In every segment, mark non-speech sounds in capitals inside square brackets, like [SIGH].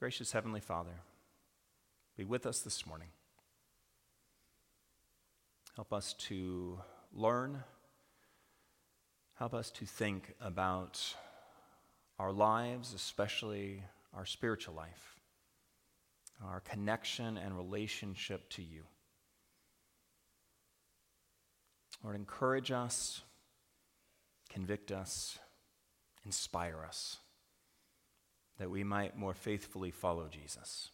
Gracious Heavenly Father, be with us this morning. Help us to learn. Help us to think about our lives, especially our spiritual life, our connection and relationship to you. Lord, encourage us, convict us, inspire us, that we might more faithfully follow Jesus.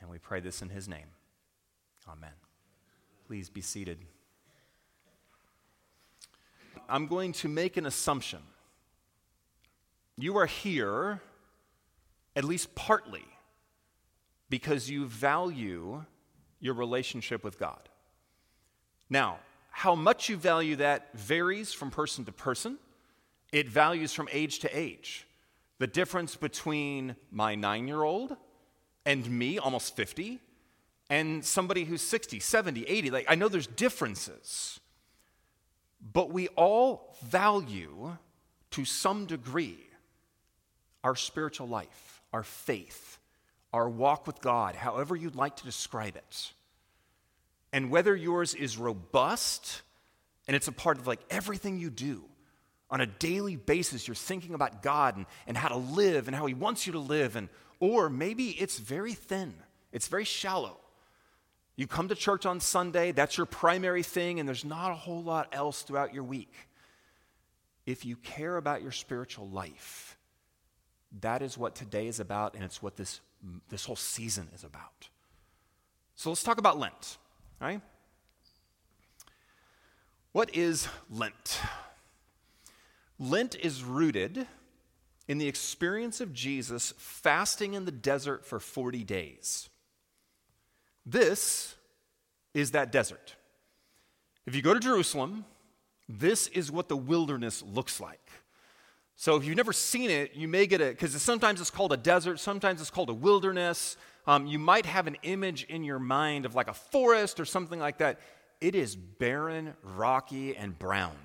And we pray this in his name. Amen. Please be seated. I'm going to make an assumption. You are here, at least partly, because you value your relationship with God. Now, how much you value that varies from person to person. It values from age to age. The difference between my nine year old and me, almost 50, and somebody who's 60, 70, 80, like I know there's differences. But we all value to some degree our spiritual life, our faith, our walk with God, however you'd like to describe it. And whether yours is robust and it's a part of like everything you do on a daily basis, you're thinking about God and, and how to live and how He wants you to live, and or maybe it's very thin, it's very shallow. You come to church on Sunday, that's your primary thing, and there's not a whole lot else throughout your week. If you care about your spiritual life, that is what today is about, and it's what this, this whole season is about. So let's talk about Lent. Right? What is Lent? Lent is rooted in the experience of Jesus fasting in the desert for 40 days. This is that desert. If you go to Jerusalem, this is what the wilderness looks like. So if you've never seen it, you may get it, because sometimes it's called a desert, sometimes it's called a wilderness. Um, you might have an image in your mind of like a forest or something like that. It is barren, rocky, and brown.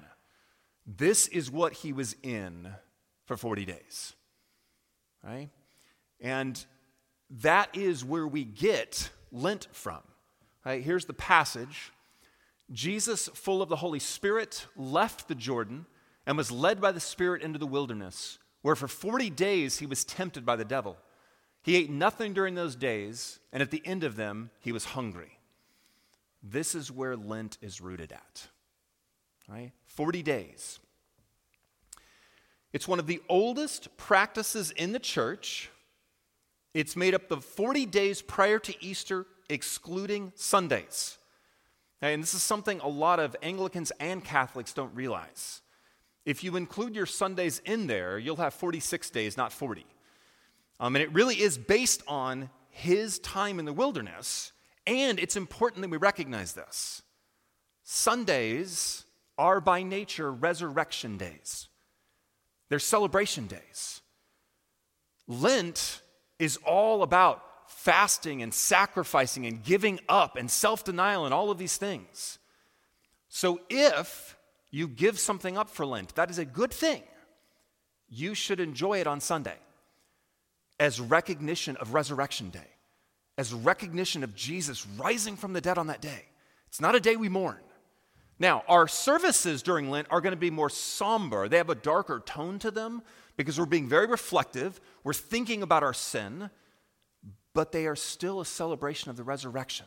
This is what he was in for 40 days. Right? And that is where we get Lent from. Right? Here's the passage Jesus, full of the Holy Spirit, left the Jordan and was led by the Spirit into the wilderness, where for 40 days he was tempted by the devil. He ate nothing during those days, and at the end of them, he was hungry. This is where Lent is rooted at. Right? 40 days. It's one of the oldest practices in the church. It's made up of 40 days prior to Easter, excluding Sundays. And this is something a lot of Anglicans and Catholics don't realize. If you include your Sundays in there, you'll have 46 days, not 40. Um, and it really is based on his time in the wilderness. And it's important that we recognize this. Sundays are by nature resurrection days, they're celebration days. Lent is all about fasting and sacrificing and giving up and self denial and all of these things. So if you give something up for Lent, that is a good thing. You should enjoy it on Sunday as recognition of Resurrection Day, as recognition of Jesus rising from the dead on that day. It's not a day we mourn. Now, our services during Lent are going to be more somber. They have a darker tone to them because we're being very reflective. We're thinking about our sin, but they are still a celebration of the resurrection.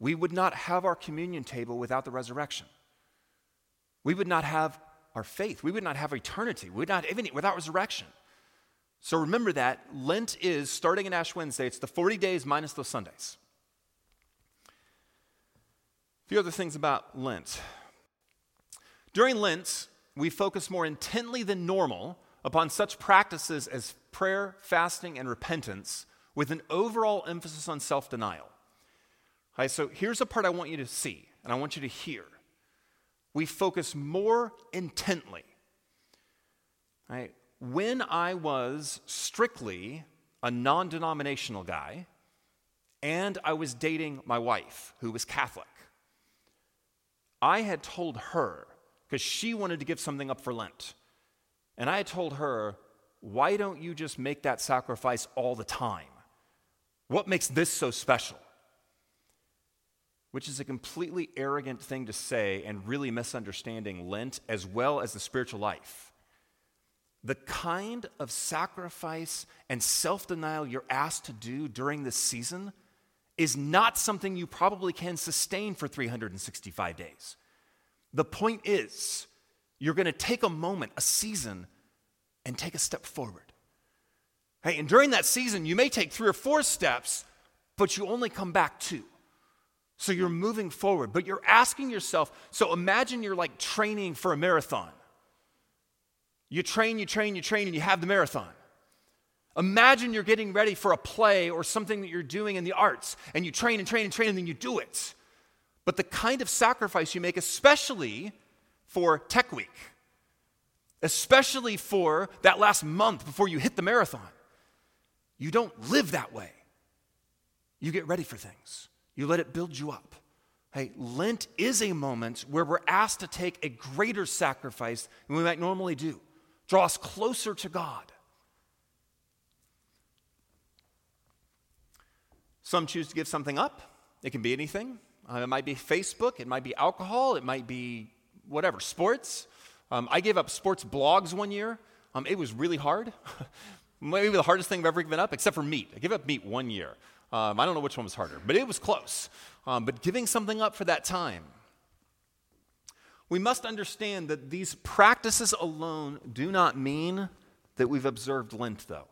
We would not have our communion table without the resurrection. We would not have our faith. We would not have eternity. We would not any without resurrection. So remember that Lent is starting in Ash Wednesday, it's the 40 days minus those Sundays. A few other things about Lent. During Lent, we focus more intently than normal upon such practices as prayer, fasting, and repentance, with an overall emphasis on self denial. Right, so here's a part I want you to see and I want you to hear we focus more intently. Right? When I was strictly a non denominational guy, and I was dating my wife, who was Catholic, I had told her, because she wanted to give something up for Lent, and I had told her, why don't you just make that sacrifice all the time? What makes this so special? Which is a completely arrogant thing to say and really misunderstanding Lent as well as the spiritual life. The kind of sacrifice and self denial you're asked to do during this season is not something you probably can sustain for 365 days. The point is, you're going to take a moment, a season, and take a step forward. Hey, and during that season, you may take three or four steps, but you only come back two. So you're moving forward, but you're asking yourself so imagine you're like training for a marathon. You train, you train, you train, and you have the marathon. Imagine you're getting ready for a play or something that you're doing in the arts, and you train and train and train, and then you do it. But the kind of sacrifice you make, especially for Tech Week, especially for that last month before you hit the marathon, you don't live that way. You get ready for things, you let it build you up. Hey, Lent is a moment where we're asked to take a greater sacrifice than we might normally do, draw us closer to God. Some choose to give something up. It can be anything. Uh, it might be Facebook, it might be alcohol, it might be whatever, sports. Um, I gave up sports blogs one year. Um, it was really hard. [LAUGHS] Maybe the hardest thing I've ever given up, except for meat. I gave up meat one year. Um, I don't know which one was harder, but it was close. Um, but giving something up for that time. We must understand that these practices alone do not mean that we've observed Lent, though.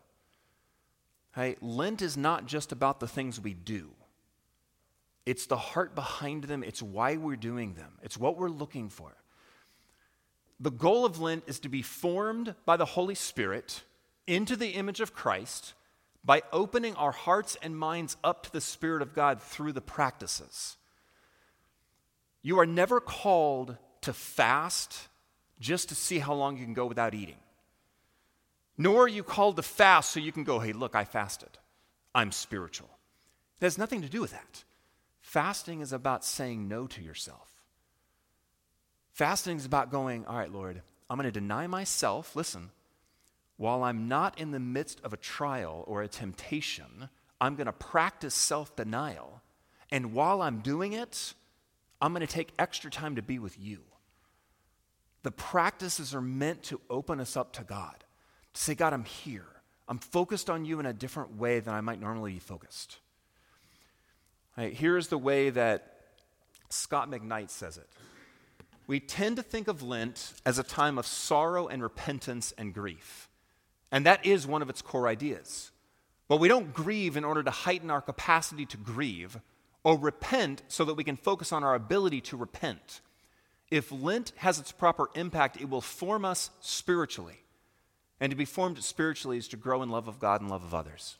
Hey, Lent is not just about the things we do. It's the heart behind them. It's why we're doing them. It's what we're looking for. The goal of Lent is to be formed by the Holy Spirit into the image of Christ by opening our hearts and minds up to the Spirit of God through the practices. You are never called to fast just to see how long you can go without eating. Nor are you called to fast so you can go, hey, look, I fasted. I'm spiritual. It has nothing to do with that. Fasting is about saying no to yourself. Fasting is about going, all right, Lord, I'm going to deny myself, listen, while I'm not in the midst of a trial or a temptation, I'm going to practice self denial. And while I'm doing it, I'm going to take extra time to be with you. The practices are meant to open us up to God to say, God, I'm here. I'm focused on you in a different way than I might normally be focused. Right, here's the way that Scot McKnight says it. We tend to think of Lent as a time of sorrow and repentance and grief. And that is one of its core ideas. But we don't grieve in order to heighten our capacity to grieve or repent so that we can focus on our ability to repent. If Lent has its proper impact, it will form us spiritually. And to be formed spiritually is to grow in love of God and love of others.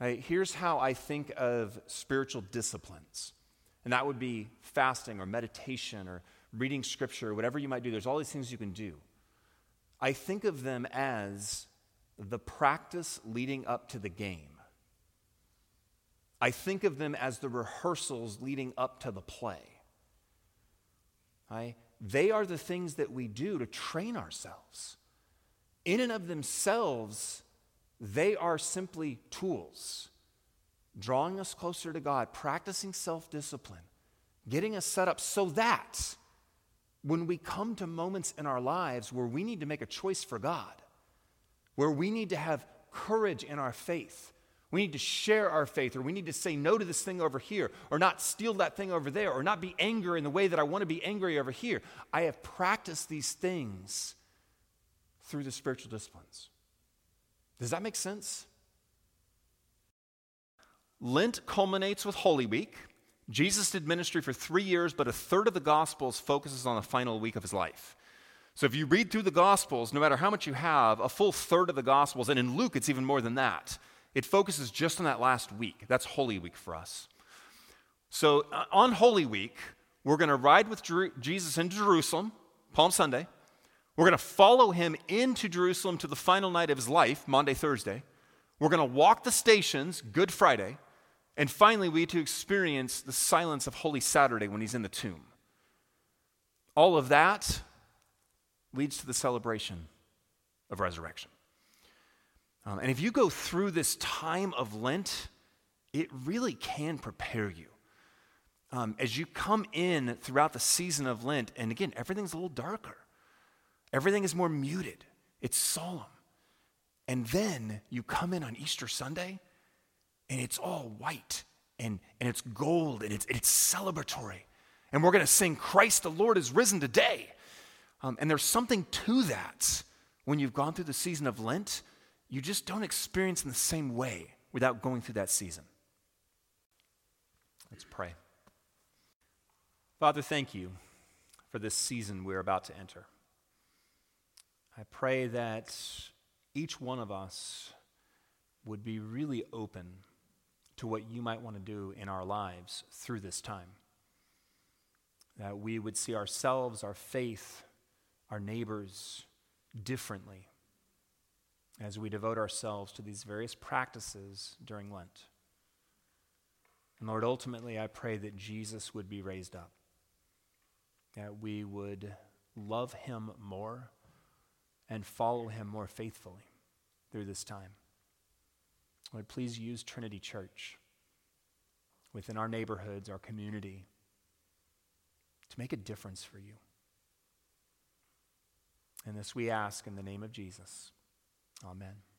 Right, here's how I think of spiritual disciplines. And that would be fasting or meditation or reading scripture or whatever you might do. There's all these things you can do. I think of them as the practice leading up to the game. I think of them as the rehearsals leading up to the play. Right? They are the things that we do to train ourselves in and of themselves, they are simply tools, drawing us closer to God, practicing self discipline, getting us set up so that when we come to moments in our lives where we need to make a choice for God, where we need to have courage in our faith, we need to share our faith, or we need to say no to this thing over here, or not steal that thing over there, or not be angry in the way that I want to be angry over here. I have practiced these things through the spiritual disciplines. Does that make sense? Lent culminates with Holy Week. Jesus did ministry for three years, but a third of the Gospels focuses on the final week of his life. So if you read through the Gospels, no matter how much you have, a full third of the Gospels, and in Luke it's even more than that, it focuses just on that last week. That's Holy Week for us. So uh, on Holy Week, we're going to ride with Jesus into Jerusalem, Palm Sunday. We're going to follow him into Jerusalem to the final night of his life, Maundy Thursday. We're going to walk the stations, Good Friday. And finally, we to experience the silence of Holy Saturday when he's in the tomb. All of that leads to the celebration of resurrection. Um, and if you go through this time of Lent, it really can prepare you. Um, as you come in throughout the season of Lent, and again, everything's a little darker, everything is more muted, it's solemn. And then you come in on Easter Sunday, and it's all white and, and it's gold and it's, it's celebratory. And we're going to sing, Christ the Lord is risen today. Um, and there's something to that when you've gone through the season of Lent, you just don't experience in the same way without going through that season. Let's pray. Father, thank you for this season we're about to enter. I pray that each one of us would be really open to what you might want to do in our lives through this time. That we would see ourselves, our faith, our neighbors differently as we devote ourselves to these various practices during Lent. And Lord, ultimately, I pray that Jesus would be raised up, that we would love him more and follow him more faithfully through this time. Lord, please use Trinity Church within our neighborhoods, our community, to make a difference for you. And this we ask in the name of Jesus. Amen.